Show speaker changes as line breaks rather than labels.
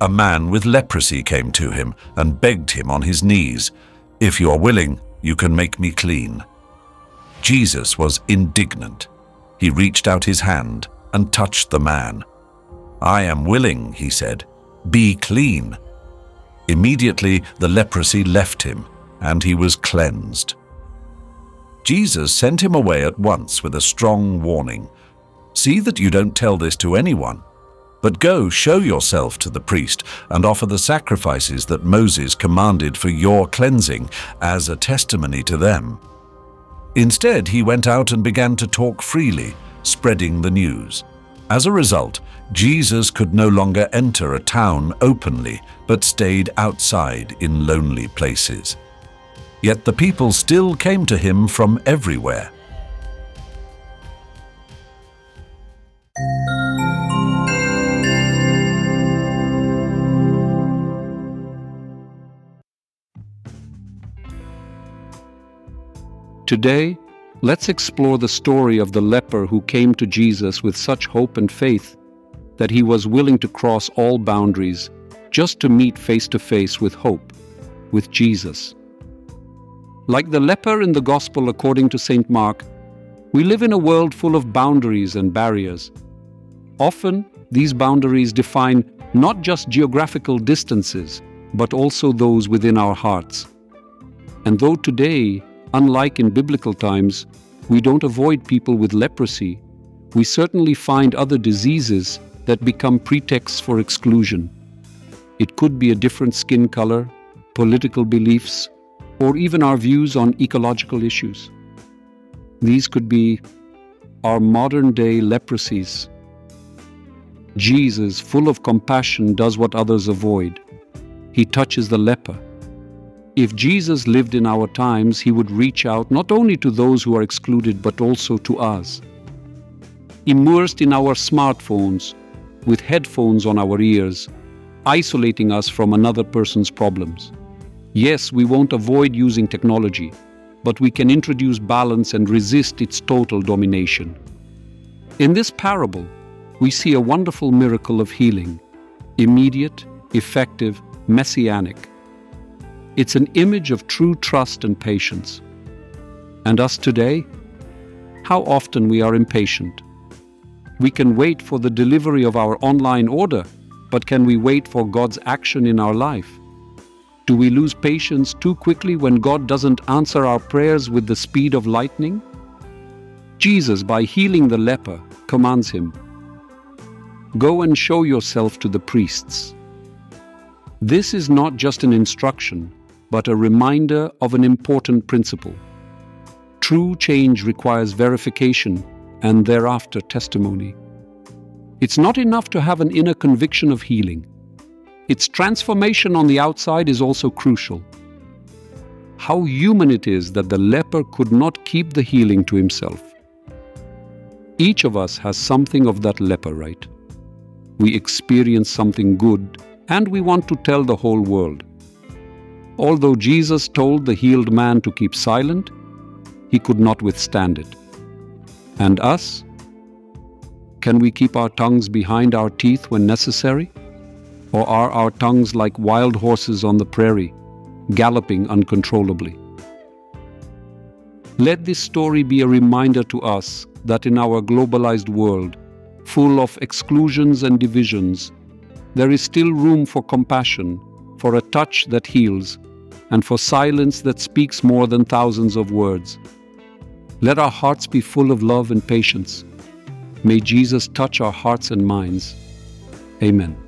a man with leprosy came to him and begged him on his knees, If you are willing, you can make me clean. Jesus was indignant. He reached out his hand and touched the man. I am willing, he said. Be clean. Immediately the leprosy left him, and he was cleansed. Jesus sent him away at once with a strong warning. See that you don't tell this to anyone, but go show yourself to the priest and offer the sacrifices that Moses commanded for your cleansing as a testimony to them. Instead, he went out and began to talk freely, spreading the news. As a result, Jesus could no longer enter a town openly, but stayed outside in lonely places. Yet the people still came to him from everywhere.
Today, let's explore the story of the leper who came to Jesus with such hope and faith that he was willing to cross all boundaries just to meet face to face with hope, with Jesus. Like the leper in the Gospel according to St. Mark, we live in a world full of boundaries and barriers. Often, these boundaries define not just geographical distances, but also those within our hearts. And though today, unlike in biblical times, we don't avoid people with leprosy, we certainly find other diseases that become pretexts for exclusion. It could be a different skin color, political beliefs, or even our views on ecological issues. These could be our modern day leprosies. Jesus, full of compassion, does what others avoid. He touches the leper. If Jesus lived in our times, he would reach out not only to those who are excluded, but also to us. Immersed in our smartphones, with headphones on our ears, isolating us from another person's problems. Yes, we won't avoid using technology, but we can introduce balance and resist its total domination. In this parable, we see a wonderful miracle of healing immediate, effective, messianic. It's an image of true trust and patience. And us today? How often we are impatient, we can wait for the delivery of our online order, but can we wait for God's action in our life? Do we lose patience too quickly when God doesn't answer our prayers with the speed of lightning? Jesus, by healing the leper, commands him Go and show yourself to the priests. This is not just an instruction, but a reminder of an important principle. True change requires verification and thereafter testimony. It's not enough to have an inner conviction of healing. Its transformation on the outside is also crucial. How human it is that the leper could not keep the healing to himself. Each of us has something of that leper right. We experience something good and we want to tell the whole world. Although Jesus told the healed man to keep silent, he could not withstand it. And us? Can we keep our tongues behind our teeth when necessary? Or are our tongues like wild horses on the prairie, galloping uncontrollably? Let this story be a reminder to us that in our globalized world, full of exclusions and divisions, there is still room for compassion, for a touch that heals, and for silence that speaks more than thousands of words. Let our hearts be full of love and patience. May Jesus touch our hearts and minds. Amen.